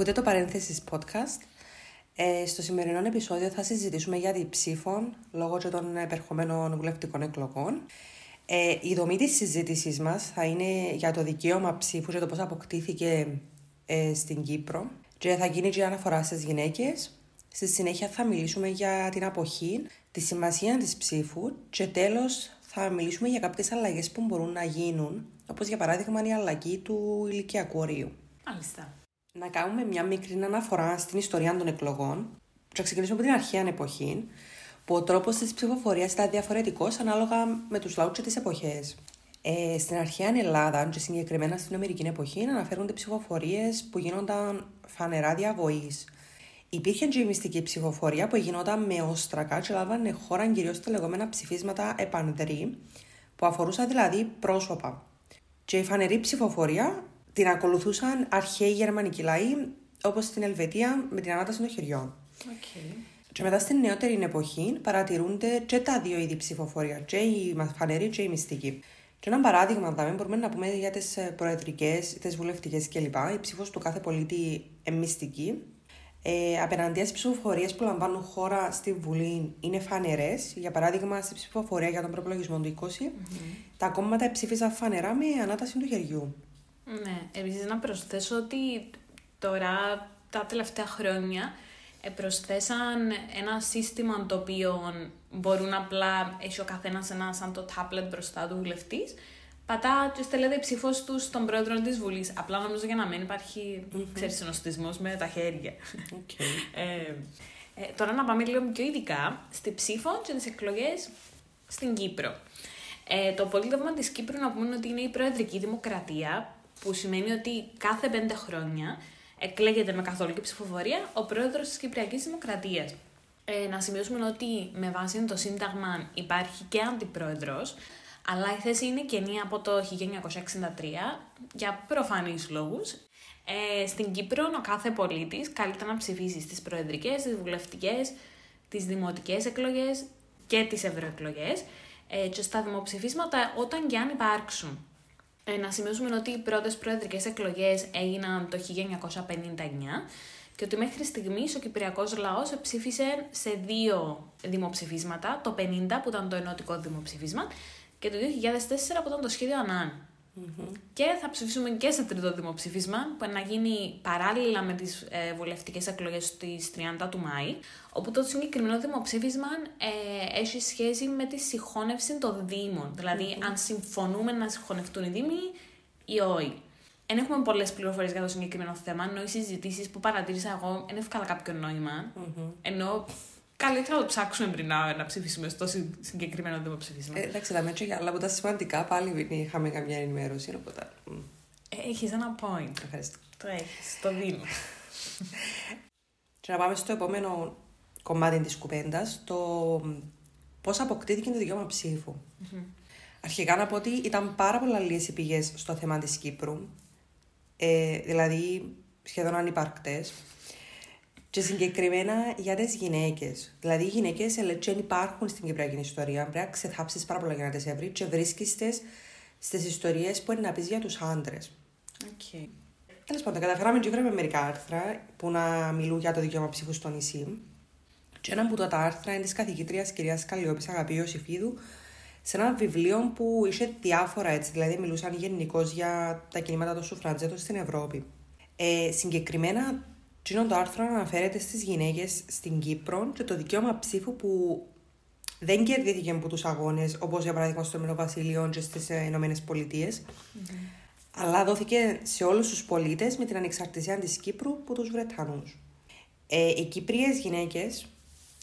Ακούτε το παρένθεσης podcast. Ε, στο σημερινό επεισόδιο θα συζητήσουμε για την ψήφων λόγω και των επερχομένων βουλευτικών εκλογών. Ε, η δομή της συζήτησής μας θα είναι για το δικαίωμα ψήφου και το πώς αποκτήθηκε ε, στην Κύπρο και θα γίνει και αναφορά στις γυναίκες. Στη συνέχεια θα μιλήσουμε για την αποχή, τη σημασία της ψήφου και τέλος θα μιλήσουμε για κάποιες αλλαγές που μπορούν να γίνουν, όπως για παράδειγμα η αλλαγή του ηλικιακού ορίου. Μάλιστα. Να κάνουμε μια μικρή αναφορά στην ιστορία των εκλογών. Θα ξεκινήσουμε από την αρχαία εποχή, που ο τρόπος της ψηφοφορίας ήταν διαφορετικός ανάλογα με τους λαούς και τις εποχές. Ε, στην αρχαία Ελλάδα, και συγκεκριμένα στην Αμερική εποχή, αναφέρονται ψηφοφορίες που γίνονταν φανερά διαβοής. Υπήρχε και η μυστική ψηφοφορία που γινόταν με όστρακα και λάβανε χώρα κυρίως τα λεγόμενα ψηφίσματα επανδρή, που αφορούσαν δηλαδή πρόσωπα. Και η φανερή ψηφοφορία την ακολουθούσαν αρχαίοι γερμανικοί λαοί, όπως στην Ελβετία με την ανάταση των χεριών. Okay. Και μετά στην νεότερη εποχή παρατηρούνται και τα δύο είδη ψηφοφορία, και η φανερή και η μυστική. Και ένα παράδειγμα, δηλαδή, μπορούμε να πούμε για τις προεδρικές, τις βουλευτικές κλπ. Η ψήφος του κάθε πολίτη είναι μυστική. Ε, απέναντίας στις ψηφοφορίες που λαμβάνουν χώρα στη Βουλή είναι φανερές. Για παράδειγμα, στη ψηφοφορία για τον προπολογισμό του 20, mm-hmm. τα κόμματα ψήφισαν φανερά με ανάταση του χεριού. Ναι, επίσης να προσθέσω ότι τώρα τα τελευταία χρόνια προσθέσαν ένα σύστημα το οποίο μπορούν απλά, έχει ο καθένας ένα σαν το τάπλετ μπροστά του βουλευτής. Πατά και στέλνεται η ψήφος του στον πρόεδρο της Βουλής. Απλά νομίζω για να μην υπάρχει mm-hmm. με τα χέρια. Okay. ε, ε, τώρα να πάμε λίγο πιο ειδικά στη ψήφο και τις εκλογές στην Κύπρο. Ε, το πολίτευμα της Κύπρου να πούμε ότι είναι η προεδρική δημοκρατία που σημαίνει ότι κάθε πέντε χρόνια εκλέγεται με καθολική ψηφοφορία ο πρόεδρος της Κυπριακής Δημοκρατίας. Ε, να σημειώσουμε ότι με βάση το Σύνταγμα υπάρχει και αντιπρόεδρος, αλλά η θέση είναι καινή από το 1963 για προφανείς λόγους. Ε, στην Κύπρο ο κάθε πολίτης καλείται να ψηφίσει στις προεδρικές, στις βουλευτικές, τις δημοτικές εκλογές και τις ευρωεκλογές ε, και στα δημοψηφίσματα όταν και αν υπάρξουν. Ε, να σημειώσουμε ότι οι πρώτες προεδρικές εκλογές έγιναν το 1959 και ότι μέχρι στιγμής ο Κυπριακός λαός ψήφισε σε δύο δημοψηφίσματα, το 50 που ήταν το ενωτικό δημοψήφισμα και το 2004 που ήταν το σχέδιο ΑΝΑΝ. Mm-hmm. Και θα ψηφίσουμε και σε τρίτο δημοψήφισμα που να γίνει παράλληλα με τις ε, βουλευτικές εκλογές στις 30 του Μάη, όπου το συγκεκριμένο δημοψήφισμα ε, έχει σχέση με τη συγχώνευση των Δήμων. Δηλαδή, mm-hmm. αν συμφωνούμε να συγχωνευτούν οι Δήμοι ή όχι. Δεν έχουμε πολλές πληροφορίες για το συγκεκριμένο θέμα, ενώ οι συζητήσεις που παρατήρησα εγώ δεν εύκολα κάποιο νόημα. Mm-hmm. Ενώ Καλύτερα να το ψάξουμε πριν να, να ψηφίσουμε στο συγκεκριμένο δημοψήφισμα. Ε, εντάξει, τα μέτρα αλλά από τα σημαντικά πάλι δεν είχαμε καμιά ενημέρωση. Οπότε... Έχεις ένα point. Ευχαριστώ. Το έχεις, το δίνω. και να πάμε στο επόμενο κομμάτι της κουβέντας, το πώς αποκτήθηκε το δικαίωμα ψήφου. Mm-hmm. Αρχικά να πω ότι ήταν πάρα πολλά λίγες οι πηγές στο θέμα της Κύπρου. Ε, δηλαδή σχεδόν ανυπαρκτές και συγκεκριμένα για τις γυναίκες. Δηλαδή, οι γυναίκες δεν υπάρχουν στην Κυπριακή ιστορία. Πρέπει να ξεθάψεις πάρα πολλά για να τις βρει και βρίσκεστε στις ιστορίες που είναι να πεις για τους άντρες. Okay. Τέλος πάντων, καταφέραμε και βρούμε μερικά άρθρα που να μιλούν για το δικαίωμα ψήφου στο νησί. Και ένα από τα άρθρα είναι της καθηγήτριας κυρίας Καλλιόπης Αγαπή Ιωσήφιδου σε ένα βιβλίο που είχε διάφορα έτσι, δηλαδή μιλούσαν γενικώς για τα κινήματα των σουφραντζέτων στην Ευρώπη. Ε, συγκεκριμένα είναι το άρθρο αναφέρεται στις γυναίκες στην Κύπρο και το δικαίωμα ψήφου που δεν κερδίθηκε από τους αγώνες, όπως για παράδειγμα στο Ηνωμένο Βασίλειο και στις ε, Ηνωμένες Πολιτείες, mm-hmm. αλλά δόθηκε σε όλους τους πολίτες με την ανεξαρτησία της Κύπρου από τους Βρετανούς. Ε, οι Κύπριες γυναίκες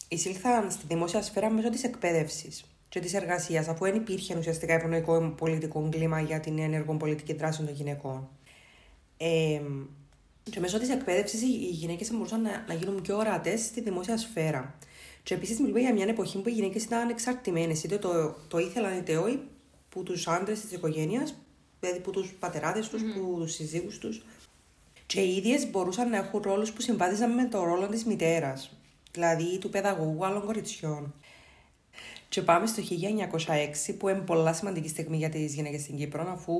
εισήλθαν στη δημόσια σφαίρα μέσω της εκπαίδευσης και της εργασίας, αφού δεν υπήρχε ουσιαστικά ευνοϊκό πολιτικό κλίμα για την ενεργό πολιτική δράση των γυναικών. Ε, και μέσω της εκπαίδευσης οι γυναίκες μπορούσαν να, να γίνουν πιο ορατές στη δημόσια σφαίρα. Και επίσης μιλούμε για μια εποχή που οι γυναίκες ήταν εξαρτημένες, είτε το, το ήθελαν είτε όχι, που τους άντρες της οικογένειας, δηλαδή που τους πατεράδες τους, mm. που τους συζύγους τους. Και οι ίδιες μπορούσαν να έχουν ρόλους που συμβάδιζαν με το ρόλο της μητέρας, δηλαδή του παιδαγωγού άλλων κοριτσιών. Και πάμε στο 1906, που είναι πολλά σημαντική στιγμή για τις γυναίκες στην Κύπρο, αφού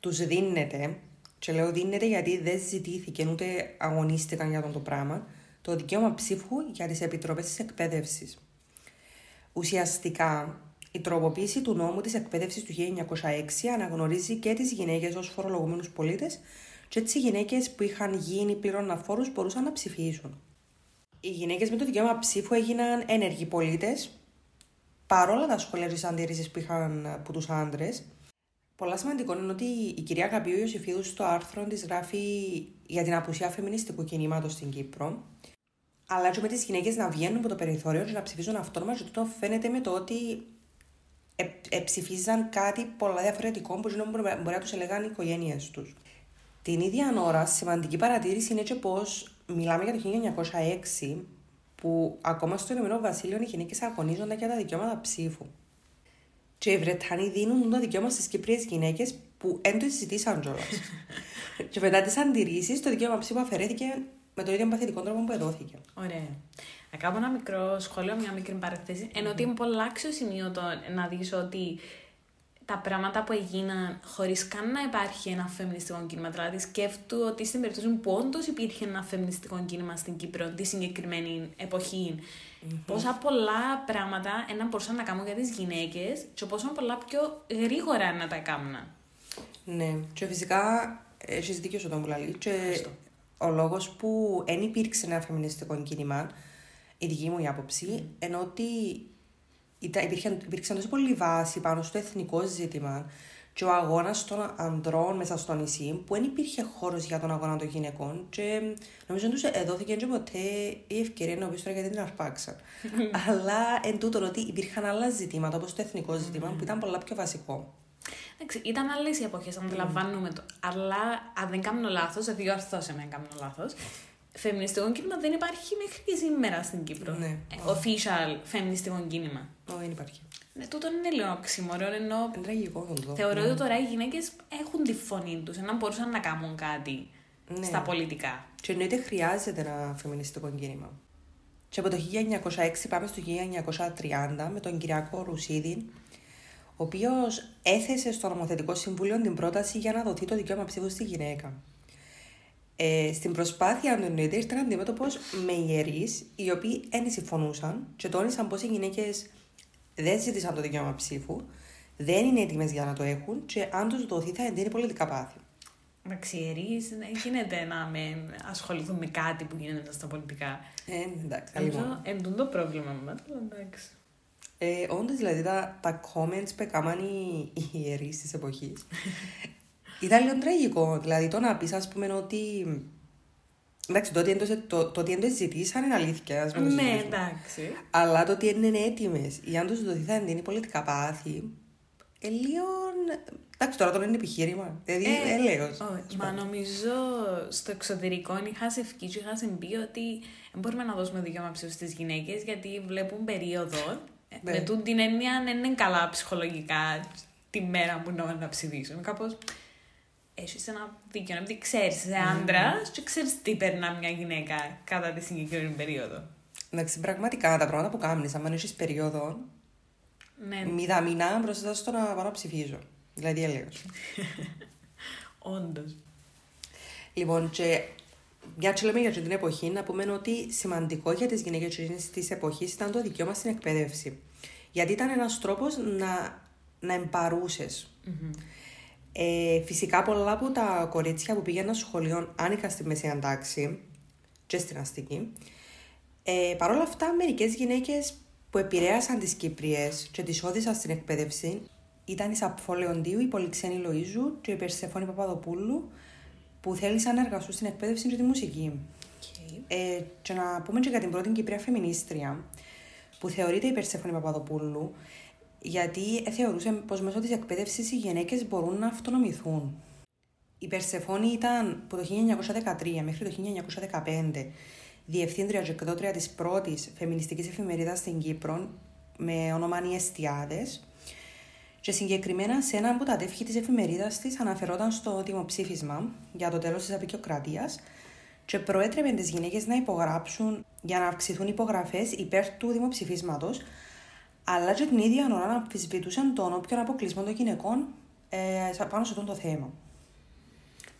τους δίνεται Και λέω δίνεται γιατί δεν ζητήθηκε ούτε αγωνίστηκαν για αυτό το πράγμα το δικαίωμα ψήφου για τις επιτροπές της εκπαίδευσης. Ουσιαστικά, η τροποποίηση του νόμου της εκπαίδευσης του 1906 αναγνωρίζει και τις γυναίκες ως φορολογούμενους πολίτες και τι γυναίκες που είχαν γίνει πλήρων αφόρου μπορούσαν να ψηφίσουν. Οι γυναίκες με το δικαίωμα ψήφου έγιναν ενεργοί πολίτες, παρόλα τα σχόλια της αντίρρησης που είχαν από τους άντρες. Πολλά σημαντικό είναι ότι η κυρία Καπίου Ιωσήφιδου στο άρθρο της γράφει για την απουσία φεμινιστικού κινήματος στην Κύπρο αλλά και με τις γυναίκες να βγαίνουν από το περιθώριο και να ψηφίζουν αυτόνομα, και τούτο φαίνεται με το ότι ε, ψηφίζαν κάτι πολλά διαφορετικό που μπορεί, μπορεί να τους έλεγαν οι οικογένειε τους. Την ίδια ώρα, σημαντική παρατήρηση είναι και πώ μιλάμε για το 1906, που ακόμα στο Ηνωμένο Βασίλειο οι γυναίκες αγωνίζονται για τα δικαιώματα ψήφου. Και οι Βρετανοί δίνουν το δικαίωμα στις Κυπρίε γυναίκες που δεν το συζητήσαν κιόλας. και μετά τις αντιρρήσεις, το δικαίωμα ψήφου αφαιρέθηκε με τον ίδιο παθητικό τρόπο που εδόθηκε. Ωραία. Να κάνω ένα μικρό σχόλιο, μια μικρή παραθέση. Ενώ ότι είναι πολύ άξιο σημείο το να δεις ότι τα πράγματα που έγιναν χωρίς καν να υπάρχει ένα φεμινιστικό κίνημα. Δηλαδή, σκέφτομαι ότι στην περίπτωση που όντως υπήρχε ένα φεμινιστικό κίνημα στην Κύπρο τη συγκεκριμένη εποχή, mm-hmm. πόσα πολλά πράγματα ένα μπορούσαν να κάνουν για τις γυναίκες και πόσο πολλά πιο γρήγορα να τα κάνουν. Ναι, και φυσικά έχεις δίκιο στον Πουλαλή. Και ο λόγος που δεν υπήρξε ένα φεμινιστικό κίνημα, η δική μου η άποψη, ενώ ότι υπήρχε, υπήρξε τόσο πολύ βάση πάνω στο εθνικό ζήτημα και ο αγώνας των ανδρών μέσα στο νησί, που δεν υπήρχε χώρος για τον αγώνα των γυναικών. Και νομίζω ότι τους δόθηκε και ποτέ η ευκαιρία να πεις τώρα γιατί την αρπάξαν. Αλλά εν τούτον ότι υπήρχαν άλλα ζητήματα, όπως το εθνικό ζήτημα, που ήταν πολλά πιο βασικό. Εντάξει, ήταν άλλες οι εποχές, αντιλαμβάνουμε το. Αλλά αν δεν κάνω λάθος, διόρθωσε με αν κάνω λάθος. Φεμινιστικό κίνημα δεν υπάρχει μέχρι και σήμερα στην Κύπρο. Ναι. Ε, official φεμινιστικό κίνημα. Όχι, δεν υπάρχει. Ναι, τούτο είναι λίγο οξύμορο, ενώ. Είναι τραγικό αυτό. Θεωρώ ότι τώρα οι γυναίκες έχουν τη φωνή τους, ενώ μπορούσαν να κάνουν κάτι ναι. στα πολιτικά. Και εννοείται χρειάζεται ένα φεμινιστικό κίνημα. Και από το 1906 πάμε στο 1930 με τον Κυριακό Ρουσίδη, ο οποίος έθεσε στο νομοθετικό συμβούλιο την πρόταση για να δοθεί το δικαίωμα ψήφου στη γυναίκα. Ε, στην προσπάθεια του εννοείται ήρθαν αντιμέτωπος με ιερείς, οι οποίοι δεν συμφωνούσαν και τόνισαν πως οι γυναίκες δεν ζήτησαν το δικαίωμα ψήφου, δεν είναι έτοιμες για να το έχουν και αν τους δοθεί θα εντείνει πολιτικά πάθη. Εντάξει, ιερεί δεν γίνεται να με ασχοληθούν με κάτι που γίνεται στα πολιτικά. Ε, εντάξει, Εντούν το πρόβλημα μα, εντάξει. Ε, Όντως, δηλαδή, τα, τα comments που έκαναν οι, οι ιερείς της εποχής ήταν λίγο τραγικό. Δηλαδή, το να πεις, ας πούμε, ότι. Εντάξει, το ότι έντος, το, το ότι έντος ζητήσαν είναι αλήθεια. Ναι, εντάξει. Αλλά το ότι είναι έτοιμες ή αν τους δοθεί θα είναι πολιτικά πάθη. Ε, λίγο. Εντάξει, τώρα το είναι επιχείρημα. Δηλαδή, ε, έλεος. Μα νομίζω στο εξωτερικό είχα σε ευκεί και είχα πει ότι δεν μπορούμε να δώσουμε δικαίωμα ψήφου στις γυναίκες γιατί βλέπουν περίοδο ναι. Με τούν την έννοια δεν είναι καλά ψυχολογικά τη μέρα που να, να ψηφίσουν. Κάπως έχεις ένα δίκιο, επειδή ξέρεις, είσαι ναι. άντρας και ξέρεις τι περνά μια γυναίκα κατά τη συγκεκριμένη περίοδο. Εντάξει, πραγματικά τα πράγματα που κάνεις, αν έχεις περίοδο, ναι. μηδαμινά μπροστά στο να πάω να ψηφίζω. Δηλαδή, έλεγα. Όντως. Λοιπόν, και μια και λέμε για την εποχή, να πούμε ότι σημαντικό για τις γυναίκες της εποχής ήταν το δικαίωμα στην εκπαίδευση. Γιατί ήταν ένας τρόπος να, να εμπαρουσε Ε, φυσικά πολλά από τα κορίτσια που πήγαιναν σχολείο άνοικαν στη μέση τάξη και στην αστική. Ε, Παρ' όλα αυτά, μερικές γυναίκες που επηρέασαν τις Κύπριες και τις όδησαν στην εκπαίδευση ήταν η Σαπφό Λεοντίου, η Πολυξένη Λοίζου και η Περσεφόνη Παπαδοπούλου, που θέλησαν να εργαστούν στην εκπαίδευση και τη μουσική. Okay. Ε, και να πούμε και για την πρώτη Κυπρία Φεμινίστρια, που θεωρείται η Περσέφωνη Παπαδοπούλου, γιατί θεωρούσε πως μέσω της εκπαίδευσης οι γυναίκες μπορούν να αυτονομηθούν. Η Περσεφόνη ήταν από το 1913 μέχρι το 1915 διευθύντρια και εκδότρια της πρώτης φεμινιστικής εφημερίδας στην Κύπρο με όνομα Νιεστιάδε. Και συγκεκριμένα σε ένα από τα τεύχη της εφημερίδας της αναφερόταν στο δημοψήφισμα για το τέλος της απεικιοκρατίας και προέτρεπε τις γυναίκες να υπογράψουν για να αυξηθούν υπογραφές υπέρ του δημοψηφίσματος, αλλά και την ίδια ώρα να αμφισβητούσαν τον όποιον αποκλεισμό των γυναικών ε, πάνω σε αυτό το θέμα.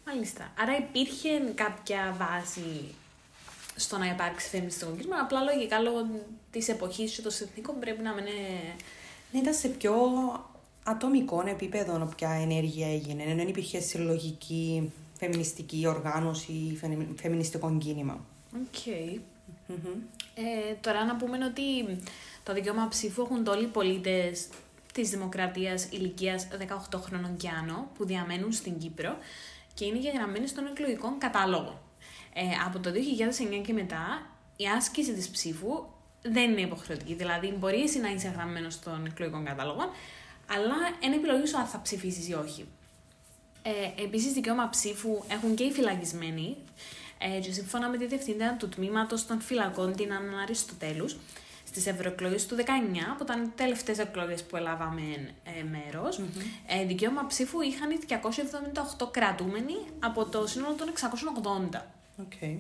Μάλιστα. Άρα υπήρχε κάποια βάση στο να υπάρξει φεμινιστικό κίνημα, απλά λογικά λόγω της εποχής και των συνθήκων πρέπει να μην είναι. Ναι, ήταν σε πιο ατομικό επίπεδο όποια ενέργεια έγινε, ενώ δεν υπήρχε συλλογική φεμινιστική οργάνωση ή φεμινιστικό κίνημα. Οκ. Ε, τώρα να πούμε ότι το δικαίωμα ψήφου έχουν όλοι οι πολίτες της Δημοκρατίας ηλικίας 18 χρόνων και άνω που διαμένουν στην Κύπρο και είναι γεγραμμένοι στον εκλογικό κατάλογο. Ε, από το 2009 και μετά η άσκηση της ψήφου δεν είναι υποχρεωτική. Δηλαδή, μπορεί εσύ να είσαι γραμμένος στον εκλογικό κατάλογο, αλλά είναι επιλογής σου αν θα ψηφίσεις ή όχι. Ε, Επίσης, δικαίωμα ψήφου έχουν και οι φυλακισμένοι. Ε, και σύμφωνα με τη διευθύντρια του τμήματος των φυλακών, την Άννα Αριστοτέλους, στι ευρωεκλογές του 19, που ήταν οι τελευταίες εκλογές που έλαβαμε ε, μέρος, mm-hmm. ε, δικαίωμα ψήφου είχαν 278 κρατούμενοι από το σύνολο των 680. Okay.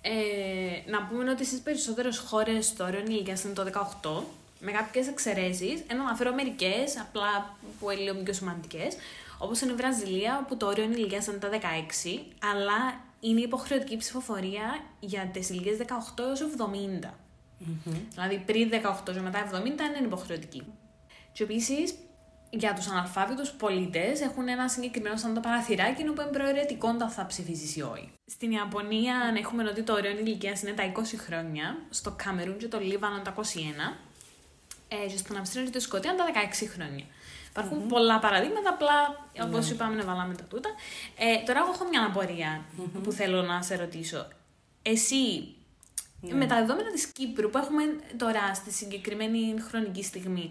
Ε, να πούμε ότι στις περισσότερες χώρες το όριο ηλικία είναι το 18, με κάποιες εξαιρέσεις. Ενώ αναφέρω μερικές, απλά που είναι λίγο πιο σημαντικές. Όπως είναι η Βραζιλία, όπου το όριο ηλικία είναι τα 16, αλλά είναι υποχρεωτική ψηφοφορία για τις ηλικίες 18 έως 70. Mm-hmm. Δηλαδή πριν 18 και μετά 70 είναι υποχρεωτική. Και επίσης για τους αναλφάβητους πολίτες έχουν ένα συγκεκριμένο σαν το παραθυράκι που είναι προαιρετικό όταν θα ψηφίσει ή όχι. Στην Ιαπωνία έχουμε ότι το όριο ηλικία είναι τα 20 χρόνια, στο Καμερούν και το Λίβανο τα 21, ε, και στην Αυστρία και τη Σκοτία τα 16 χρόνια. Υπάρχουν mm-hmm. πολλά παραδείγματα, απλά όπως mm-hmm. είπαμε να βάλαμε τα τούτα. Ε, τώρα εγώ έχω μια απορία mm-hmm. που θέλω να σε ρωτήσω. Εσύ, mm-hmm. με τα δεδομένα της Κύπρου που έχουμε τώρα στη συγκεκριμένη χρονική στιγμή,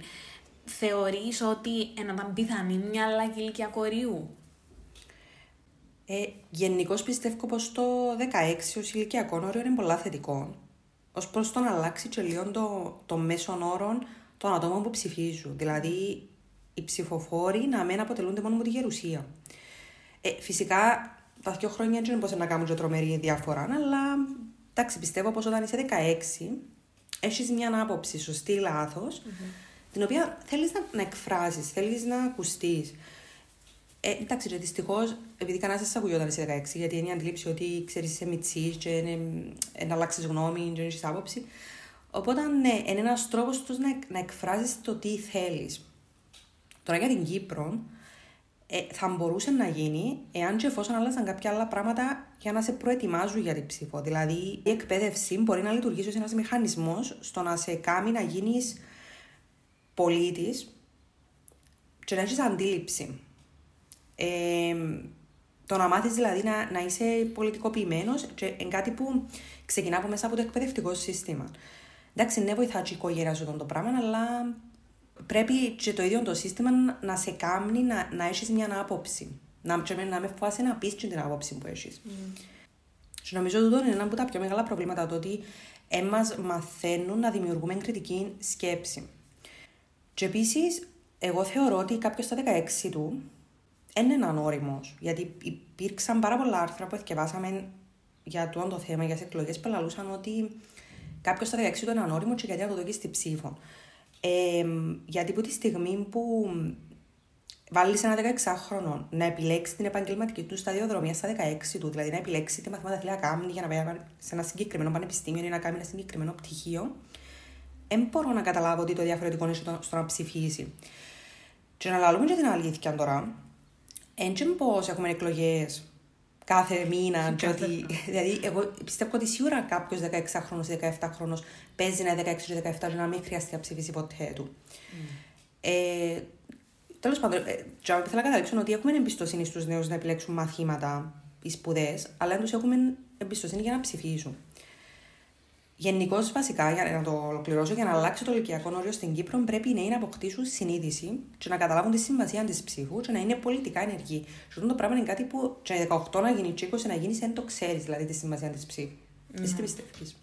θεωρείς ότι ήταν πιθανή μια αλλαγή ηλικία κοριού; Ε, Γενικώς πιστεύω πως το 16 ως ηλικιακό όριο είναι πολλά θετικό. Ω προς το να αλλάξει και λίγο το, το μέσον όρο των ατόμων που ψηφίζουν. Δηλαδή, οι ψηφοφόροι να μην αποτελούνται μόνο από τη γερουσία. Ε, φυσικά, τα δύο χρόνια δεν είναι να κάνουν και τρομερή διαφορά, αλλά εντάξει, πιστεύω πως όταν είσαι 16, έχεις μια άποψη σωστή ή λάθος, mm-hmm την οποία θέλεις να, να εκφράσει, θέλεις να ακουστείς. Ε, εντάξει, και δυστυχώς, επειδή κανένας δεν σα ακούει όταν είσαι 16, γιατί είναι η αντίληψη ότι ξέρεις είσαι μυτσί και να αλλάξεις γνώμη, και να έχει άποψη. Οπότε, ναι, είναι ένας τρόπος τους να, να εκφράσει το τι θέλεις. Τώρα για την Κύπρο, ε, θα μπορούσε να γίνει εάν και εφόσον άλλαζαν κάποια άλλα πράγματα για να σε προετοιμάζουν για την ψήφο. Δηλαδή, η εκπαίδευση μπορεί να λειτουργήσει ως ένας μηχανισμός στο να σε κάνει να γίνεις πολίτης και να έχεις αντίληψη. Ε, το να μάθεις δηλαδή να, να είσαι πολιτικοποιημένος και είναι κάτι που ξεκινά από μέσα από το εκπαιδευτικό σύστημα. Εντάξει, ναι, βοηθά και η οικογένεια σου το πράγμα, αλλά πρέπει και το ίδιο το σύστημα να σε κάνει να, να έχεις μια άποψη. Να, να με φοβάσαι να πεις την άποψη που έχεις. Mm. Και νομίζω ότι είναι ένα από τα πιο μεγάλα προβλήματα το ότι έμας μαθαίνουν να δημιουργούμε κριτική σκέψη. Και επίσης, εγώ θεωρώ ότι κάποιος στα 16 του είναι έναν όριμος. Γιατί υπήρξαν πάρα πολλά άρθρα που εθιεβάσαμε για το, το θέμα, για τις εκλογές, που λαλούσαν ότι κάποιος στα 16 του είναι ανώριμος και γιατί να το δώσει στη ψήφο. Ε, γιατί από τη στιγμή που βάλεις ένα 16χρονο να επιλέξεις την επαγγελματική του σταδιοδρομία στα 16 του, δηλαδή να επιλέξεις τι μαθήματα θέλει να κάνει για να πάει σε ένα συγκεκριμένο πανεπιστήμιο ή να κάνει ένα συγκεκριμένο πτυχίο, δεν μπορώ να καταλάβω ότι το διαφορετικό είναι στο να ψηφίσει. Και να λαλούμε και την αλήθεια τώρα, έτσι πώ έχουμε εκλογές κάθε μήνα. Και ότι, δηλαδή, εγώ πιστεύω ότι σίγουρα κάποιος 16χρονο ή 17χρονο παίζει να είναι 16 ή 17 και να μην χρειαστεί να ψηφίσει ποτέ του. Mm. Ε, Τέλος πάντων, ε, θέλω να καταλήξω ότι έχουμε εμπιστοσύνη στους νέους να επιλέξουν μαθήματα ή σπουδές, αλλά δεν τους έχουμε εμπιστοσύνη για να ψηφίσουν. Γενικώς, βασικά, για να το ολοκληρώσω, για να αλλάξει το ηλικιακό όριο στην Κύπρο, πρέπει οι νέοι να αποκτήσουν συνείδηση και να καταλάβουν τη σημασία της ψήφου και να είναι πολιτικά ενεργοί. Και αυτό το πράγμα είναι κάτι που και 18 να γίνει, 20 να γίνεις, δεν το ξέρεις δηλαδή τη σημασία της ψήφου. Mm. Εσύ τι πιστεύεις;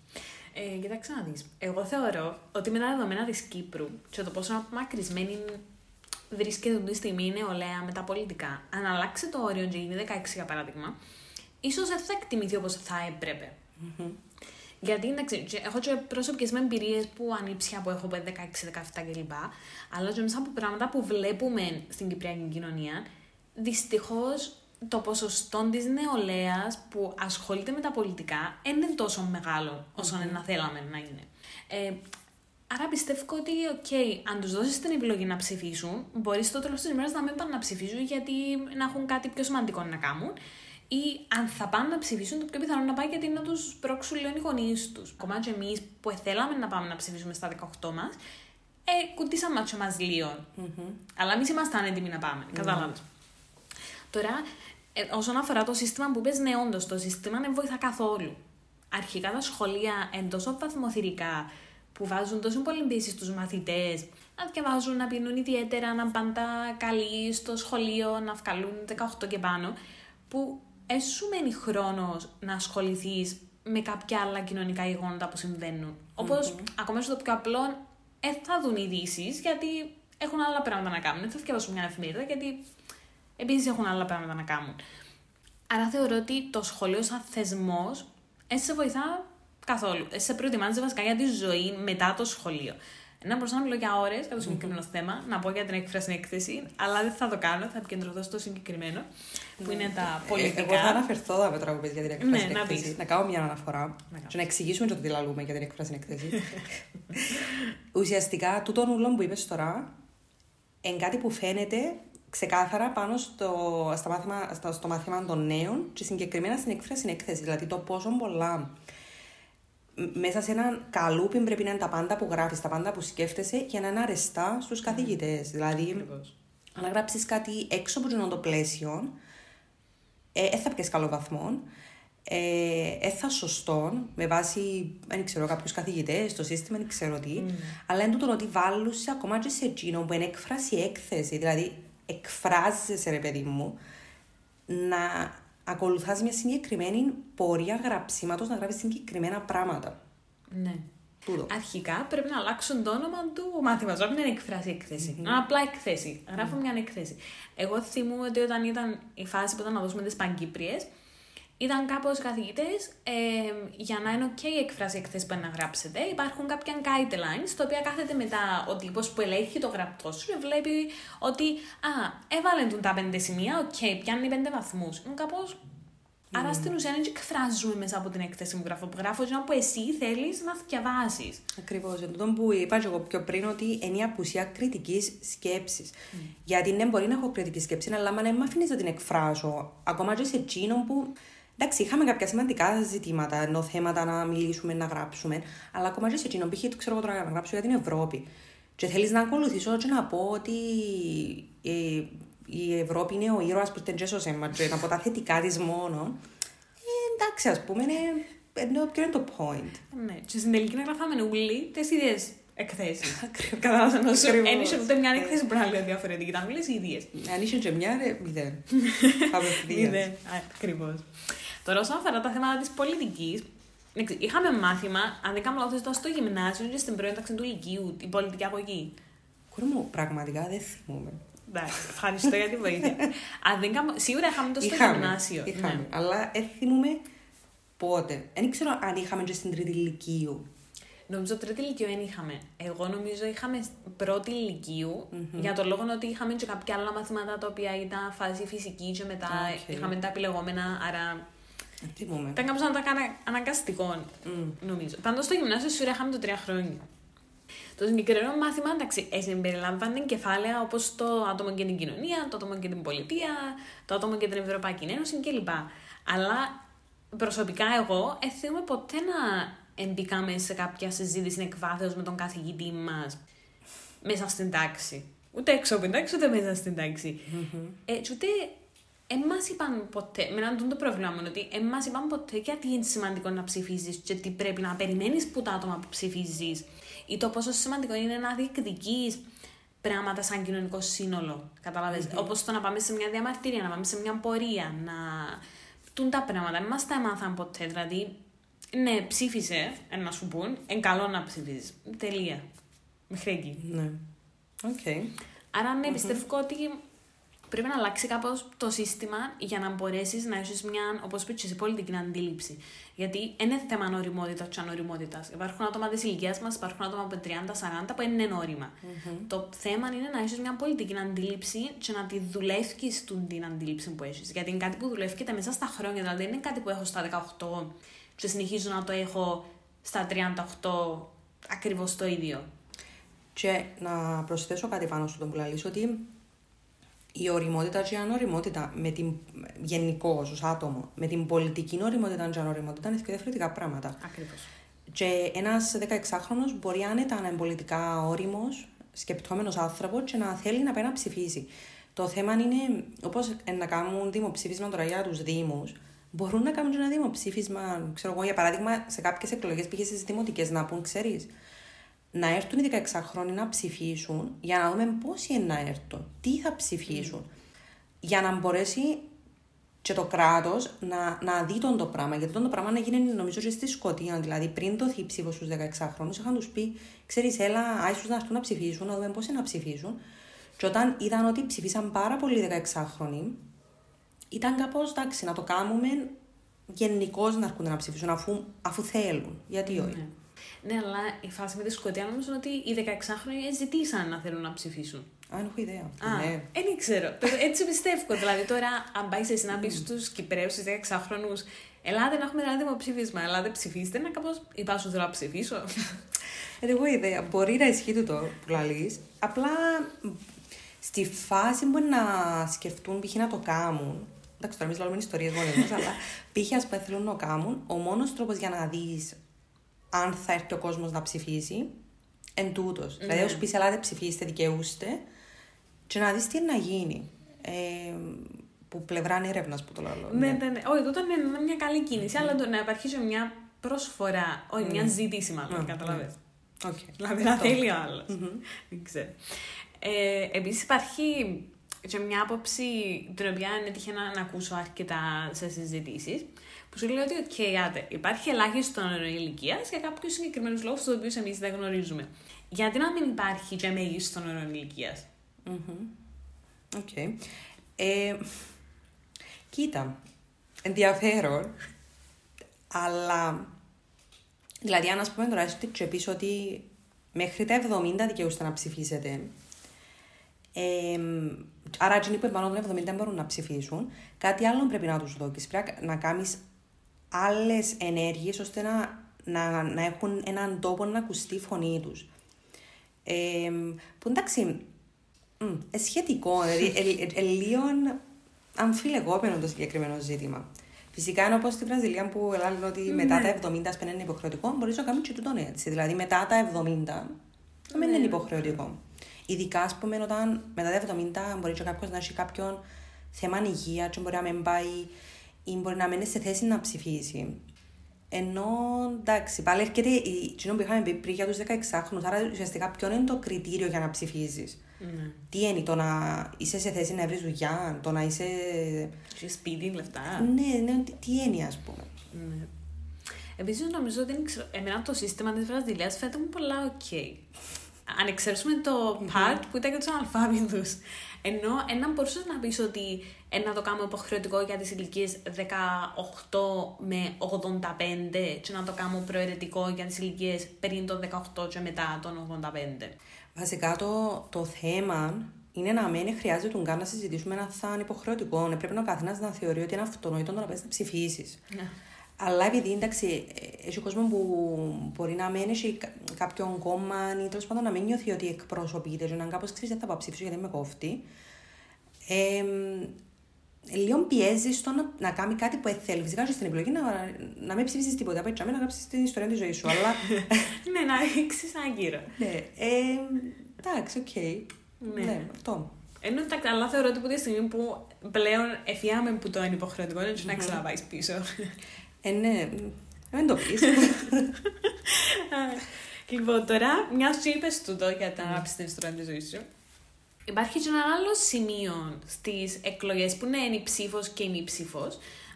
Ε, κοιτάξτε να δεις. Εγώ θεωρώ ότι με τα δεδομένα της Κύπρου και το πόσο απομακρυσμένη βρίσκεται αυτή τη στιγμή η νεολαία με τα πολιτικά, αν αλλάξει το όριο και γίνει 16 για παράδειγμα, ίσως δεν θα εκτιμηθεί όπως θα έπρεπε. Mm-hmm. Γιατί εντάξει, έχω και προσωπικέ με εμπειρίες που ανήψια που έχω 16, 17 κλπ. Αλλά και μέσα από πράγματα που βλέπουμε στην Κυπριακή κοινωνία, δυστυχώς το ποσοστό της νεολαίας που ασχολείται με τα πολιτικά δεν είναι τόσο μεγάλο όσο να θέλαμε να είναι. Ε, άρα πιστεύω ότι, οκ, αν τους δώσεις την επιλογή να ψηφίσουν, μπορείς στο τέλος της ημέρας να μην πάνε να ψηφίσουν γιατί να έχουν κάτι πιο σημαντικό να κάνουν. Ή αν θα πάνε να ψηφίσουν, το πιο πιθανό να πάει γιατί να τους σπρώξουν λίγο οι γονείς τους. Ακόμα και εμείς που θέλαμε να πάμε να ψηφίσουμε στα 18 μας, ε, κουτίσαμε μάτσο μας λίγο. Αλλά εμείς ήμασταν έτοιμοι να πάμε. Κατάλαβες. Τώρα, ε, όσον αφορά το σύστημα που πες, ναι, όντως, το σύστημα δεν βοηθά καθόλου. Αρχικά τα σχολεία είναι τόσο βαθμοθυρικά που βάζουν τόσο πολύ πίεση στους μαθητές να διαβάζουν, να πίνουν ιδιαίτερα, να πάντα καλοί στο σχολείο, να βγάλουν 18 και πάνω, που έσου μένει χρόνος να ασχοληθείς με κάποια άλλα κοινωνικά γεγονότα που συμβαίνουν. Όπω, ακόμα στο πιο απλό, ε, θα δουν ειδήσει γιατί έχουν άλλα πράγματα να κάνουν. Δεν θα διαβάσουν μια εφημερίδα γιατί επίσης έχουν άλλα πράγματα να κάνουν. Άρα θεωρώ ότι το σχολείο σαν θεσμός έτσι σε βοηθά καθόλου. Έτσι σε προετοιμάζει βασικά για τη ζωή μετά το σχολείο. Να μπορούσα να μιλώ για ώρες για το συγκεκριμένο θέμα, να πω για την έκφραση έκθεση, αλλά δεν θα το κάνω, θα επικεντρωθώ στο συγκεκριμένο, που είναι τα Ε, πολιτικά. Εγώ θα αναφερθώ εδώ τώρα που πες για την έκφραση Ναι, να έκθεση. πεις. Να κάνω μια αναφορά Να και να εξηγήσουμε το τι λαλούμε για την έκφραση έκθεση. Ουσιαστικά, τούτο ούλο που είπες τώρα, είναι κάτι που φαίνεται ξεκάθαρα πάνω στο, στα μάθημα, στο, στο μάθημα των νέων και συγκεκριμένα στην έκφραση έκθεση. Δηλαδή το πόσο πολλά μ- μέσα σε έναν καλούπι πρέπει να είναι τα πάντα που γράφεις, τα πάντα που σκέφτεσαι για να είναι αρεστά στους καθηγητές. Δηλαδή, Ακριβώς. αν γράψεις κάτι έξω από το πλαίσιο, ε, ε, θα πιέσεις καλό βαθμό. Ε, ε, θα σωστό, με βάση, δεν ξέρω, κάποιους καθηγητές, το σύστημα, δεν ξέρω τι. Αλλά είναι τούτο ότι βάλουν σε ακόμα και σε εκείνο που είναι έκφραση έκθεση. Δηλαδή, εκφράζεσαι, ρε παιδί μου, να ακολουθάς μια συγκεκριμένη πορεία γραψίματος, να γράφεις συγκεκριμένα πράγματα. Ναι. Τούτο. Αρχικά πρέπει να αλλάξουν το όνομα του μάθηματος. Να μην είναι εκφράση έκθεση. Να είναι απλά εκθέση. Γράφω μια εκθέση. Εγώ θυμούμαι ότι όταν ήταν η φάση που ήταν να δώσουμε τις Παγκύπριες, ήταν κάπως καθηγητές ε, για να είναι OK η εκφράση εκθέση που είναι να γράψετε. Υπάρχουν κάποια guidelines, τα οποία κάθεται μετά ο τύπος που ελέγχει το γραπτό σου και βλέπει ότι Α, έβαλε του τα πέντε σημεία, OK, πιάνει πέντε βαθμούς. Είναι κάπως Άρα στην ουσία δεν εκφράζουμε μέσα από την έκθεση που γράφω. Που γράφω είναι που εσύ θέλεις να διαβάσει. Ακριβώς. Εν τούτο που είπα και εγώ πιο πριν, ότι είναι η απουσία κριτικής σκέψης. Γιατί ναι, μπορεί να έχω κριτική σκέψη, αλλά άμα δεν με αφήνεις να την εκφράσω, ακόμα και σε εκείνον που. Εντάξει, είχαμε κάποια σημαντικά ζητήματα, ενώ θέματα να μιλήσουμε, να γράψουμε, αλλά ακόμα και σε εκείνον, π.χ. το ξέρω εγώ τώρα να γράψω για την Ευρώπη. Και θέλεις να ακολουθήσω και να πω ότι ε, η Ευρώπη είναι ο ήρωας που την τζέσωσε μα, και να πω τα θετικά της μόνο. Ε, εντάξει, ας πούμε, είναι, ενώ ποιο είναι το point. Ναι, και στην τελική να γράφαμε όλοι τις ίδιες εκθέσεις. Ακριβώς. Κατάλαβα να σου. Ακριβώς. Δεν είχε ούτε μια έκθεση που να λέει διαφορετική. Ήταν όλε οι ίδιες. Αν είσαι και μια, ρε, μηδέν. Απευθείας. Ακριβώς. Τώρα, όσον αφορά τα θέματα της πολιτικής, είχαμε μάθημα, αν δεν κάνω λάθος, ήταν στο γυμνάσιο και στην πρώτη τάξη του Λυκείου, την πολιτική αγωγή. Κούρε μου, πραγματικά δεν θυμούμαι. Εντάξει, ευχαριστώ για τη βοήθεια. αν δεν κάνω... Σίγουρα είχαμε το στο γυμνάσιο. είχαμε, ναι. αλλά δεν θυμούμαι πότε. Δεν ξέρω αν είχαμε και στην τρίτη ηλικίου. Νομίζω τρίτη ηλικίου δεν είχαμε. Εγώ νομίζω είχαμε πρώτη λυκείου, για τον λόγο ότι είχαμε και κάποια άλλα μαθήματα τα οποία ήταν φάση φυσική και μετά Οκ. είχαμε τα επιλεγόμενα, άρα Δεν θυμούμαι. ήταν κάπως να τα κάνω αναγκαστικό, νομίζω. Πάντως στο γυμνάσιο σίγουρα είχαμε το τρία χρόνια. Το συγκεκριμένο μάθημα, εντάξει, ε, συμπεριλάμβανε κεφάλαια όπως το άτομο και την κοινωνία, το άτομο και την πολιτεία, το άτομο και την Ευρωπαϊκή Ένωση κλπ. Αλλά προσωπικά εγώ δεν θυμούμαι ποτέ να εμπήκαμε σε κάποια συζήτηση εκβάθεω με τον καθηγητή μας μέσα στην τάξη. Ούτε έξω από την τάξη, ούτε μέσα στην ταξη Ε, και ούτε δεν μα είπαν ποτέ, με έναν το πρόβλημα μου, είναι ότι δεν μα είπαν ποτέ γιατί είναι σημαντικό να ψηφίζεις και τι πρέπει να περιμένεις που τα άτομα που ψηφίζεις, ή το πόσο σημαντικό είναι να διεκδικείς πράγματα σαν κοινωνικό σύνολο. Καταλαβες. Όπως το να πάμε σε μια διαμαρτυρία, να πάμε σε μια πορεία, να. Τούτα τα πράγματα. Δεν μας τα έμαθαν ποτέ. Δηλαδή, ναι, ψήφισε, ε, να σου πούν, είναι καλό να ψηφίζεις. Τελεία. Μέχρι εκεί. Ναι. Οκ. Άρα, ναι, πιστεύω ότι πρέπει να αλλάξει κάπως το σύστημα για να μπορέσεις να έχεις μια, όπως είπε και πολιτική αντίληψη. Γιατί είναι θέμα ωριμότητας και ανωριμότητας. Υπάρχουν άτομα της ηλικίας μας, υπάρχουν άτομα από 30-40 που είναι ώριμα. Mm-hmm. Το θέμα είναι να έχεις μια πολιτική αντίληψη και να τη δουλεύει την αντίληψη που έχεις. Γιατί είναι κάτι που δουλεύει μέσα στα χρόνια. Δηλαδή δεν είναι κάτι που έχω στα 18 και συνεχίζω να το έχω στα 38 ακριβώς το ίδιο. Και να προσθέσω κάτι πάνω στον που ότι η οριμότητα και η ανοριμότητα με την, γενικώ ως άτομο, με την πολιτική οριμότητα και ανοριμότητα είναι διαφορετικά πράγματα. Ακριβώς. Και ένας 16χρονο μπορεί άνετα να είναι πολιτικά όριμος, σκεπτόμενος άνθρωπος και να θέλει να πάει να ψηφίσει. Το θέμα είναι, όπως να κάνουν δημοψήφισμα τώρα για τους Δήμους, μπορούν να κάνουν ένα δημοψήφισμα, ξέρω εγώ, για παράδειγμα, σε κάποιες εκλογές πήγε στις δημοτικές να πούν, ξέρεις, να έρθουν οι 16χρονοι να ψηφίσουν για να δούμε πόσοι είναι να έρθουν, τι θα ψηφίσουν. Για να μπορέσει και το κράτος να, να δει τον το πράγμα. Γιατί τον το πράγμα να γίνει νομίζω και στη Σκωτία. Δηλαδή πριν το η ψήφο στου 16χρονου, είχαν τους πει: Ξέρεις, έλα, άισου να έρθουν να ψηφίσουν, να δούμε πώ να ψηφίσουν. Και όταν είδαν ότι ψηφίσαν πάρα πολλοί 16χρονοι, ήταν κάπως εντάξει να το κάνουμε γενικώς να έρχονται να ψηφίσουν αφού, αφού θέλουν. Γιατί ναι. όχι. Ναι, αλλά η φάση με τη Σκωτία νομίζω ότι οι 16χρονοι ζητήσαν να θέλουν να ψηφίσουν. Α, έχω ιδέα. Α, ναι. δεν ξέρω. Έτσι πιστεύω. δηλαδή τώρα, αν πάει εσύ να πει στους Κυπρέους, στους 16χρονου, Ελάτε να έχουμε ένα δημοψήφισμα, ελάτε ψηφίστε, να κάπως είπα σου θέλω να ψηφίσω. Ε, εγώ ιδέα. Μπορεί να ισχύει το που λαλείς, απλά στη φάση μπορεί να σκεφτούν π.χ. να το κάνουν. Εντάξει, τώρα εμείς λέμε ιστορίες μόνο αλλά π.χ. ας πούμε θέλουν να το κάνουν, ο μόνος τρόπος για να δεις αν θα έρθει ο κόσμος να ψηφίσει, εν τούτος. Ναι. Δηλαδή, όσο πεις, ελάτε ψηφίστε, δικαιούστε, και να δεις τι είναι να γίνει. Ε, που πλευρά είναι έρευνας που το λέω. Ναι, ναι, ναι. ναι. Όχι, τότε είναι μια καλή κίνηση, αλλά το να υπάρχει μια προσφορά, όχι μια ζήτηση μάλλον, mm. κατάλαβες. Okay. Δηλαδή να θέλει ο άλλος. Δεν ξέρω. Ε, Επίσης υπάρχει και μια άποψη την οποία έτυχε να, να ακούσω αρκετά σε συζητήσεις, που σου λέει ότι, OK, άτε, υπάρχει ελάχιστο όριο ηλικίας για κάποιους συγκεκριμένους λόγους, τους οποίους εμείς δεν γνωρίζουμε. Γιατί να μην υπάρχει και μέγιστο όριο ηλικία. Οκ. Ε, κοίτα, ενδιαφέρον, αλλά δηλαδή αν ας πούμε τώρα έστω και πεις ότι μέχρι τα 70 δικαιούστε να ψηφίσετε ε, άρα εκείνοι που επάνω των 70 δεν μπορούν να ψηφίσουν κάτι άλλο πρέπει να τους δώσεις πρέπει να κάνεις άλλες ενέργειες ώστε να, να, να έχουν έναν τόπο να ακουστεί η φωνή τους. Ε, που εντάξει, ε, σχετικό, δηλαδή ε, λίγο αμφιλεγόμενο το συγκεκριμένο ζήτημα. Φυσικά είναι όπως στη Βραζιλία που λένε ότι μετά τα 70 σπεν είναι υποχρεωτικό, μπορείς να κάνεις και τούτο έτσι. Δηλαδή μετά τα 70 δεν είναι ναι. υποχρεωτικό. Ειδικά, ας πούμε, όταν μετά τα 70 μπορεί και κάποιος να έχει κάποιον θέμα υγείας, και μπορεί να μην πάει ή μπορεί να μένει σε θέση να ψηφίσει. Ενώ εντάξει, πάλι έρχεται η κοινό που είχαμε πει πριν για τους 16χρονου, άρα ουσιαστικά ποιο είναι το κριτήριο για να ψηφίζεις. Mm. Τι είναι το να είσαι σε θέση να βρεις δουλειά, το να είσαι. Σε σπίτι, λεφτά. Ναι, ναι, τι, τι είναι, ας πούμε. Ναι. Επίσης, νομίζω ότι εμένα το σύστημα της Βραζιλίας φαίνεται μου πολλά οκ. Αν εξαιρέσουμε το part που ήταν για τους αναλφάβητους. Ενώ ένα μπορούσες να πεις ότι να το κάνουμε υποχρεωτικό για τις ηλικίες 18 με 85 και να το κάνουμε προαιρετικό για τις ηλικίες πριν των 18 και μετά των 85. Βασικά το, το θέμα είναι να μην χρειάζεται τον καν να συζητήσουμε αν θα είναι υποχρεωτικό. Ναι, πρέπει ο καθένας να θεωρεί ότι είναι αυτονόητο να πας να ψηφίσεις. Ναι. Αλλά επειδή εντάξει, έχει κόσμος που μπορεί να μένει έχει κάποιον κόμμα ή τέλος πάντων να μην νιώθει ότι εκπροσωπείται, και να κάπως ξέρεις δεν θα πάω ψήφισω γιατί με κόφτει. Ε, λίγο πιέζει στο να, να κάνει κάτι που θέλει. Φυσικά στην επιλογή να, να μην ψήφισει τίποτα. Πρέπει να γράψεις την ιστορία της ζωής σου. αλλά... ναι, να ρίξεις άγκυρο. ναι. Ε, εντάξει, οκ. Ναι. ναι, αυτό. Ενώ τα καλά θεωρώ ότι από τη στιγμή που πλέον εφιάμε που το είναι υποχρεωτικό, δεν να ξαναπάει πίσω. Ε, ναι, δεν το πεις. λοιπόν, τώρα, μιας σου είπες τούτο για τα γράψει την ιστορία της ζωής σου. Υπάρχει και ένα άλλο σημείο στις εκλογές που είναι η ψήφο και η μη ψήφο.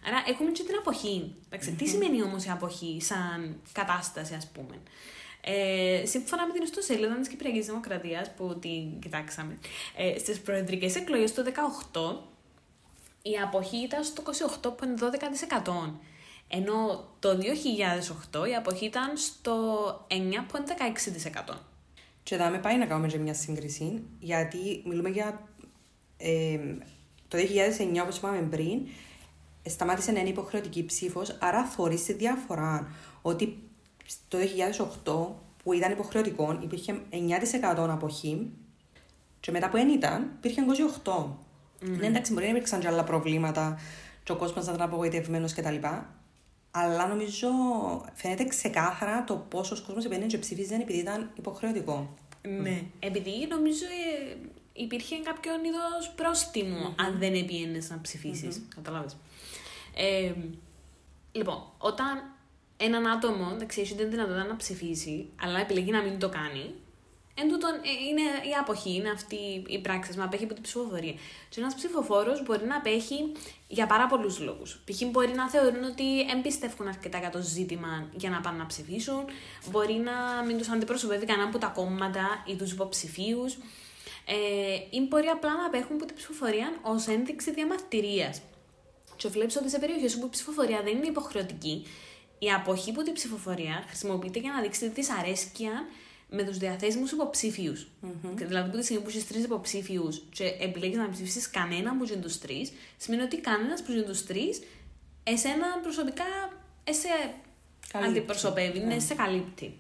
Άρα έχουμε και την αποχή. Τι σημαίνει όμως η αποχή σαν κατάσταση, ας πούμε; Ε, σύμφωνα με την ιστοσελίδα της Κυπριακής Δημοκρατίας που την κοιτάξαμε, ε, στις προεδρικές εκλογές του 2018 η αποχή ήταν στο 28,12%. Ενώ το 2008 η αποχή ήταν στο 9,16%. Και εδώ με πάει να κάνουμε και μια σύγκριση, γιατί μιλούμε για ε, το 2009, όπως είπαμε πριν, σταμάτησε να είναι υποχρεωτική ψήφος, άρα θεωρεί τη διαφορά ότι το 2008 που ήταν υποχρεωτικό υπήρχε 9% αποχή και μετά που δεν ήταν υπήρχε 28%. Mm-hmm. Ναι, εντάξει, μπορεί να υπήρξαν και άλλα προβλήματα και ο κόσμος να ήταν απογοητευμένος κτλ. Αλλά νομίζω φαίνεται ξεκάθαρα το πόσος κόσμος επένδυε και ψήφιζε επειδή ήταν υποχρεωτικό. Ναι. Επειδή νομίζω ε, υπήρχε κάποιο είδος πρόστιμο mm-hmm. αν δεν επίενες να ψηφίσεις. Mm-hmm. Καταλάβει. Ε, λοιπόν, όταν έναν άτομο εντάξει, έχει την δυνατότητα να ψηφίσει, αλλά επιλέγει να μην το κάνει, Εν τούτον, ε, είναι η αποχή, είναι αυτή η πράξη μα, απέχει από την ψηφοφορία. Και ένας ψηφοφόρος μπορεί να απέχει για πάρα πολλούς λόγους. Π.χ. μπορεί να θεωρούν ότι εμπιστεύουν αρκετά για το ζήτημα για να πάνε να ψηφίσουν, μπορεί να μην τους αντιπροσωπεύει κανένα από τα κόμματα ή τους υποψηφίους, ε, ή μπορεί απλά να απέχουν από την ψηφοφορία ως ένδειξη διαμαρτυρίας. Και βλέπεις ότι σε περιοχές όπου η ψηφοφορία δεν είναι υποχρεωτική, η αποχή από την ψηφοφορία χρησιμοποιείται για να δείξει τη δυσαρέσκεια με τους διαθέσιμους υποψήφιου. Mm-hmm. Δηλαδή, που τη στιγμή που έχεις τρεις υποψήφιου και επιλέγεις να ψηφίσεις κανέναν που είναι τους τρεις, σημαίνει ότι κανένας που είναι τους τρεις, εσένα προσωπικά εσέ αντιπροσωπεύει, ναι, σε καλύπτει.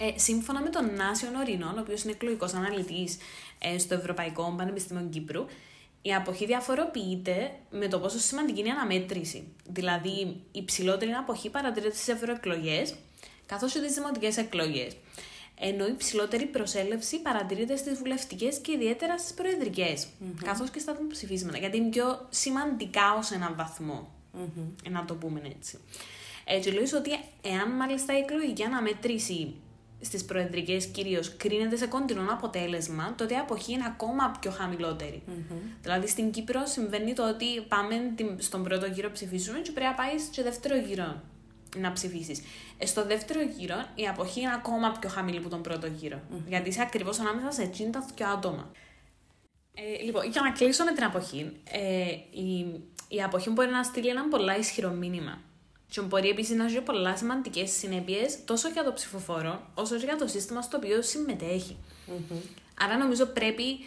Ε, σύμφωνα με τον Νάσιο Ορεινών, ο οποίος είναι εκλογικός αναλυτής ε, στο Ευρωπαϊκό Πανεπιστήμιο Κύπρου, η αποχή διαφοροποιείται με το πόσο σημαντική είναι η αναμέτρηση. Δηλαδή, η υψηλότερη αποχή παρατηρείται στι ευρωεκλογές, καθώς και στι δημοτικές εκλογές ενώ η ψηλότερη προσέλευση παρατηρείται στις βουλευτικές και ιδιαίτερα στις προεδρικές, mm-hmm. καθώς και στα δημοψηφίσματα, γιατί είναι πιο σημαντικά ως έναν βαθμό. Mm-hmm. Να το πούμε έτσι. Έτσι, λέω ότι εάν μάλιστα η εκλογική αναμέτρηση στις προεδρικές κυρίως κρίνεται σε κοντινό αποτέλεσμα, τότε η αποχή είναι ακόμα πιο χαμηλότερη. Mm-hmm. Δηλαδή στην Κύπρο συμβαίνει το ότι πάμε στον πρώτο γύρο ψηφίσουμε και πρέπει να πάει στο δεύτερο γύρο να ψηφίσεις. Ε, στο δεύτερο γύρο η αποχή είναι ακόμα πιο χαμηλή από τον πρώτο γύρο. Mm. Γιατί είσαι ακριβώς ανάμεσα σε εκείνα τα δύο άτομα. Ε, λοιπόν, για να κλείσω με την αποχή, ε, η, η αποχή μπορεί να στείλει ένα πολλά ισχυρό μήνυμα. Και μπορεί επίσης να έχει πολλά σημαντικές συνέπειες τόσο για το ψηφοφόρο, όσο και για το σύστημα στο οποίο συμμετέχει. Mm-hmm. Άρα νομίζω πρέπει,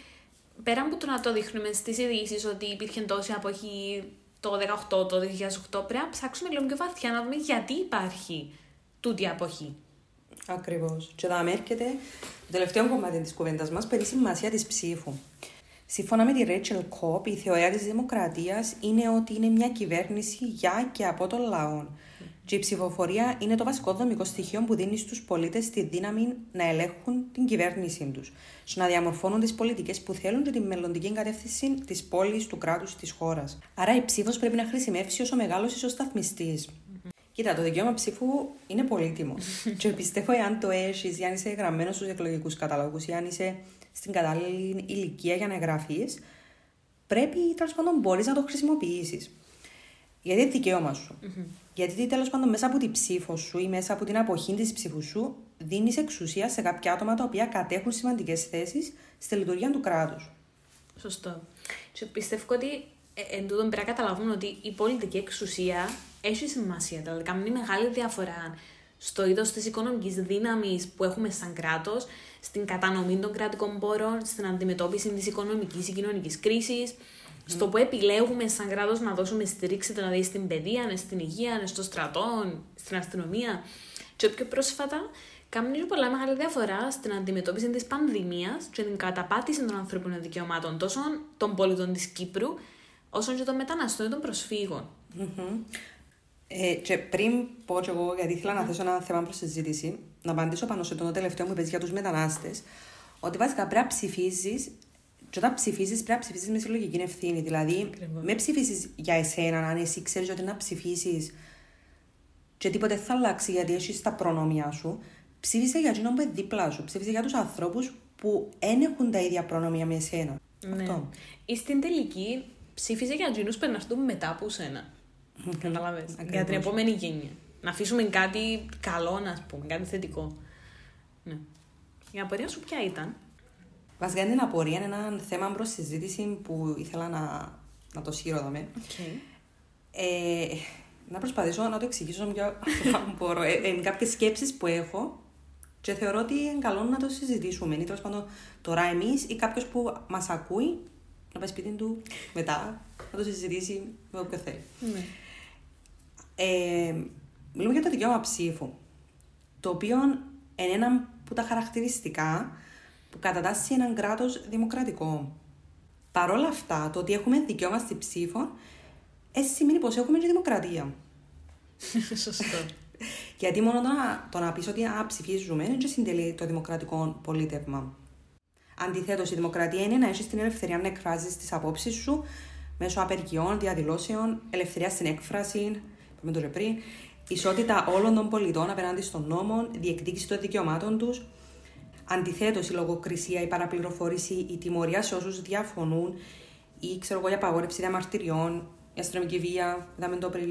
πέρα από το να το δείχνουμε στις ειδήσεις ότι υπήρχε τόση αποχή το 2018, το 2008, πρέπει να ψάξουμε λίγο πιο βαθιά να δούμε γιατί υπάρχει τούτη αποχή. Ακριβώς. Και εδώ έρχεται το τελευταίο κομμάτι της κουβέντας μας περί σημασία της ψήφου. Σύμφωνα με τη Rachel Κόπ, η θεωρία της δημοκρατίας είναι ότι είναι μια κυβέρνηση για και από τον λαό. Και η ψηφοφορία είναι το βασικό δομικό στοιχείο που δίνει στους πολίτες τη δύναμη να ελέγχουν την κυβέρνησή τους, να διαμορφώνουν τις πολιτικές που θέλουν και τη μελλοντική κατεύθυνση της πόλης, του κράτους, της χώρας. Άρα η ψήφος πρέπει να χρησιμεύσει όσο μεγάλος ισοσταθμιστής. Κοίτα, το δικαίωμα ψήφου είναι πολύτιμο. και πιστεύω, εάν το έχεις, ή αν είσαι γραμμένος στους εκλογικούς καταλόγους, ή αν είσαι στην κατάλληλη ηλικία για να εγγραφεί, πρέπει τέλος πάντων μπορείς να το χρησιμοποιήσεις. Γιατί είναι δικαίωμα σου. Mm-hmm. Γιατί τέλος πάντων μέσα από την ψήφο σου ή μέσα από την αποχή της ψήφου σου δίνεις εξουσία σε κάποια άτομα τα οποία κατέχουν σημαντικές θέσεις στη λειτουργία του κράτους. Σωστό. Και πιστεύω ότι ε, εν τούτον πρέπει να καταλάβουμε ότι η πολιτική εξουσία έχει σημασία. Δηλαδή, κάνει μεγάλη διαφορά στο είδος της οικονομικής δύναμης που έχουμε σαν κράτος, στην κατανομή των κρατικών πόρων, στην αντιμετώπιση της οικονομικής ή κοινωνικής κρίσης, στο που επιλέγουμε σαν κράτος να δώσουμε στήριξη δηλαδή στην παιδεία, στην υγεία, στο στρατό, στην αστυνομία. Και πιο πρόσφατα, κάνει πολλά μεγάλη διαφορά στην αντιμετώπιση της πανδημίας και την καταπάτηση των ανθρωπίνων δικαιωμάτων τόσο των πολιτών της Κύπρου, όσο και των μεταναστών και των προσφύγων. Mm-hmm. Ε, και πριν πω και εγώ, γιατί ήθελα να θέσω ένα θέμα προς συζήτηση, να απαντήσω πάνω σε το τελευταίο που είπες για τους μετανάστες, ότι βασικά πρέπει να ψηφίζεις και όταν ψηφίζεις, πρέπει να ψηφίσει με συλλογική ευθύνη. Δηλαδή, Ακριβώς. με ψηφίσει για εσένα, αν εσύ ξέρεις ότι να ψηφίσεις και τίποτε θα αλλάξει γιατί έχεις τα προνόμια σου, ψήφισε για εκείνον που είναι δίπλα σου. Ψήφισε για τους ανθρώπους που δεν έχουν τα ίδια προνόμια με εσένα. Ναι. Αυτό. Ή στην τελική, ψήφισε για εκείνους που έρθουν μετά από σένα. Καταλαβες. Για την επόμενη γενιά. Να αφήσουμε κάτι καλό, να πούμε, κάτι θετικό. Ναι. Η απορία σου ποια ήταν; Βασικά είναι την απορία, είναι ένα θέμα προς συζήτηση που ήθελα να, να το σχηροδομέ. Okay. Ε, να προσπαθήσω να το εξηγήσω πιο απλά μπορώ. Ε, ε, κάποιες σκέψεις που έχω και θεωρώ ότι είναι καλό να το συζητήσουμε. Ή τέλος πάντων τώρα εμείς ή κάποιος που μας ακούει να πάει σπίτι του μετά να το συζητήσει με όποιο θέλει. Ναι. Ε, μιλούμε για το δικαίωμα ψήφου. Το οποίο είναι ένα από τα χαρακτηριστικά που κατατάσσει έναν κράτος δημοκρατικό. Παρ' όλα αυτά, το ότι έχουμε δικαίωμα στη ψήφο, έτσι σημαίνει πως έχουμε και δημοκρατία. Σωστό. Γιατί μόνο το να, το να πεις ότι α, ψηφίζουμε είναι και συντελεί το δημοκρατικό πολίτευμα. Αντιθέτως, η δημοκρατία είναι να έχεις την ελευθερία να εκφράζεις τις απόψεις σου μέσω απεργιών, διαδηλώσεων, ελευθερία στην έκφραση, είπαμε το πριν, ισότητα όλων των πολιτών απέναντι στον νόμο, διεκδίκηση των δικαιωμάτων τους. Αντιθέτω, η λογοκρισία, η παραπληροφόρηση, η τιμωρία σε όσους διαφωνούν ή ξέρω εγώ, η απαγόρευση διαμαρτυριών, η αστυνομική βία, είδαμε το πριν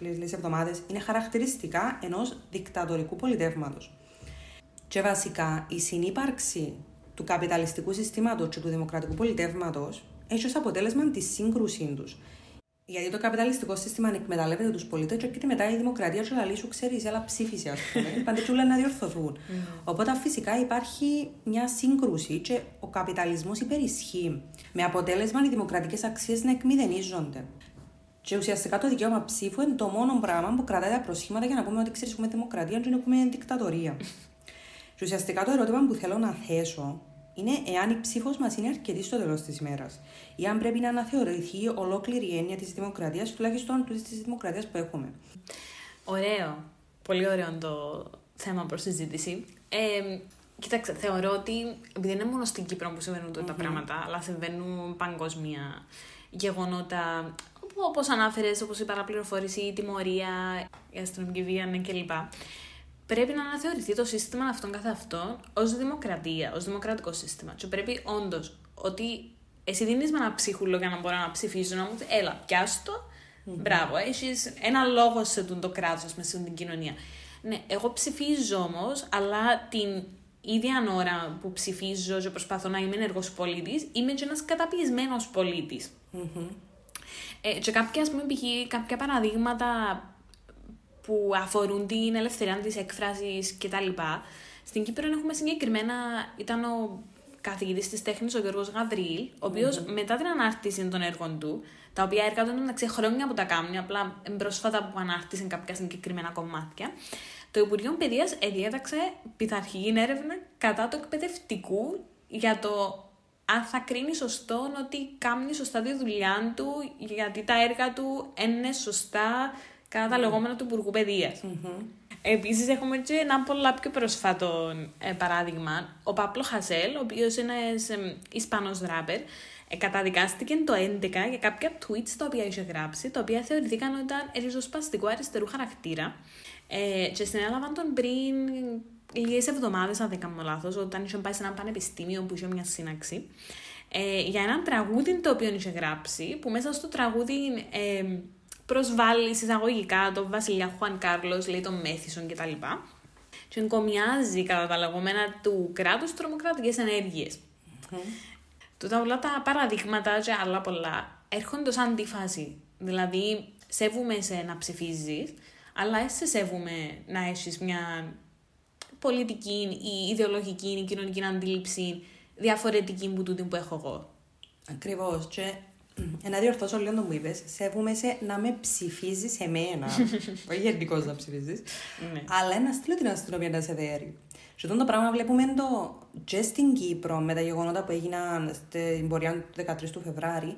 λίγες εβδομάδες, είναι χαρακτηριστικά ενός δικτατορικού πολιτεύματος. Και βασικά η συνύπαρξη του καπιταλιστικού συστήματος και του δημοκρατικού πολιτεύματος έχει ως αποτέλεσμα τη σύγκρουσή τους. Γιατί το καπιταλιστικό σύστημα εκμεταλλεύεται τους πολίτες και έρχεται μετά η δημοκρατία και λέει σου ξέρεις, αλλά ψήφισε, ας πούμε. Παντέ να διορθωθούν. Οπότε φυσικά υπάρχει μια σύγκρουση και ο καπιταλισμός υπερισχύει. Με αποτέλεσμα οι δημοκρατικές αξίες να εκμηδενίζονται. Και ουσιαστικά το δικαίωμα ψήφου είναι το μόνο πράγμα που κρατάει τα προσχήματα για να πούμε ότι ξέρεις, έχουμε δημοκρατία και έχουμε δικτατορία. και ουσιαστικά το ερώτημα που θέλω να θέσω είναι εάν η ψήφος μας είναι αρκετή στο τέλος της ημέρας, ή αν πρέπει να αναθεωρηθεί ολόκληρη η έννοια της δημοκρατίας, τουλάχιστον της δημοκρατίας που έχουμε. Ωραίο. Πολύ ωραίο το θέμα προς συζήτηση. Ε, κοίταξε, θεωρώ ότι επειδή είναι μόνο στην Κύπρο που συμβαίνουν mm-hmm. τα πράγματα, αλλά συμβαίνουν παγκόσμια γεγονότα, όπως ανάφερες, όπως η παραπληροφόρηση, η τιμωρία, η αστυνομική βία ναι, κλπ πρέπει να αναθεωρηθεί το σύστημα αυτών καθ' αυτόν ως δημοκρατία, ως δημοκρατικό σύστημα. Και πρέπει όντως ότι εσύ δίνεις με ένα ψίχουλο για να μπορώ να ψηφίσω, να μου πεις, έλα, πιάστο. Mm-hmm. Μπράβο, έχεις ένα λόγο σε τον το κράτος, με σε την κοινωνία. Ναι, εγώ ψηφίζω όμως, αλλά την ίδια ώρα που ψηφίζω και προσπαθώ να είμαι ενεργός πολίτης, είμαι και ένας καταπιεσμένος πολίτης. Mm-hmm. Ε, και κάποια, ας πούμε, κάποια παραδείγματα που αφορούν την ελευθερία της έκφρασης κτλ. Στην Κύπρο έχουμε συγκεκριμένα, ήταν ο καθηγητής της τέχνης, ο Γιώργος Γαβρίλ, ο οποιο μετά την ανάρτηση των έργων του, τα οποία έργα του ήταν χρόνια που τα κάνουν, απλά πρόσφατα που ανάρτησαν κάποια συγκεκριμένα κομμάτια, το Υπουργείο Παιδείας εδιέταξε πειθαρχική έρευνα κατά του εκπαιδευτικού για το αν θα κρίνει σωστό ότι κάνει σωστά τη δουλειά του, γιατί τα έργα του είναι σωστά κατά τα λεγόμενα του Υπουργού Παιδείας. Mm-hmm. Επίσης, έχουμε και ένα πολλά πιο πρόσφατο ε, παράδειγμα. Ο Πάπλο Χασέλ, ο οποίος είναι ένα ε, Ισπανός ράπερ, ε, καταδικάστηκε το 2011 για κάποια tweets τα οποία είχε γράψει, τα οποία θεωρηθήκαν ότι ήταν ριζοσπαστικού αριστερού χαρακτήρα. Ε, και συνέλαβαν τον πριν λίγες εβδομάδες, αν δεν κάνω λάθος, όταν είχε πάει σε ένα πανεπιστήμιο που είχε μια σύναξη. Ε, για ένα τραγούδι το οποίο είχε γράψει, που μέσα στο τραγούδι ε, προσβάλλει εισαγωγικά τον βασιλιά Χουάν Κάρλος, λέει τον Μέθησον κτλ. Και εγκομιάζει κατά τα λεγόμενα του κράτους τρομοκρατικές ενέργειες. Mm. Τούτα όλα τα παραδείγματα και άλλα πολλά έρχονται ως αντίφαση. Δηλαδή, σέβουμε σε να ψηφίζεις, αλλά εσύ σέβουμε να έχεις μια πολιτική ή ιδεολογική ή κοινωνική αντίληψη διαφορετική που τούτη που έχω εγώ. Ακριβώς. Και να διορθώσω λίγο το που είπες. Σέβομαι σε να με ψηφίζεις εμένα. Όχι γενικώς να ψηφίζεις. Ναι. Αλλά να στείλω την αστυνομία να σε δέρει. Και αυτό το πράγμα βλέπουμε το και στην Κύπρο με τα γεγονότα που έγιναν στην πορεία του 13 του Φεβράρι.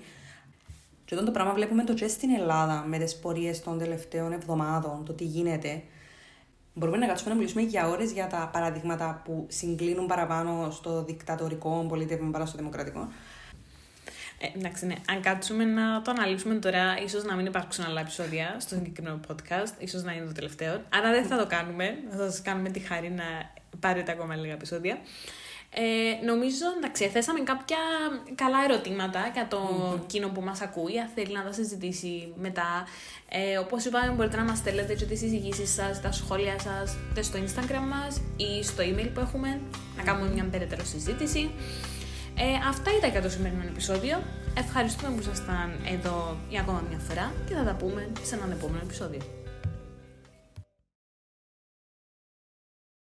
Και αυτό το πράγμα βλέπουμε το και στην Ελλάδα με τις πορείες των τελευταίων εβδομάδων, το τι γίνεται. Μπορούμε να κάτσουμε να μιλήσουμε για ώρες για τα παραδείγματα που συγκλίνουν παραπάνω στο δικτατορικό πολίτευμα παρά στο δημοκρατικό. Ε, εντάξει, ναι. Αν κάτσουμε να το αναλύσουμε τώρα, ίσως να μην υπάρξουν άλλα επεισόδια στο συγκεκριμένο podcast, ίσως να είναι το τελευταίο. Άρα δεν θα το κάνουμε. Θα σας κάνουμε τη χάρη να πάρετε ακόμα λίγα επεισόδια. Ε, νομίζω, εντάξει, θέσαμε κάποια καλά ερωτήματα για το κοινό που μας ακούει, αν θέλει να τα συζητήσει μετά. Ε, όπως είπαμε, μπορείτε να μας στέλνετε και τις συζητήσεις σας, τα σχόλια σας, είτε στο Instagram μας ή στο email που έχουμε, να κάνουμε μια περαιτέρω συζήτηση. Ε, αυτά ήταν για το σημερινό επεισόδιο. Ευχαριστούμε που ήσασταν εδώ για ακόμα μια φορά και θα τα πούμε σε έναν επόμενο επεισόδιο.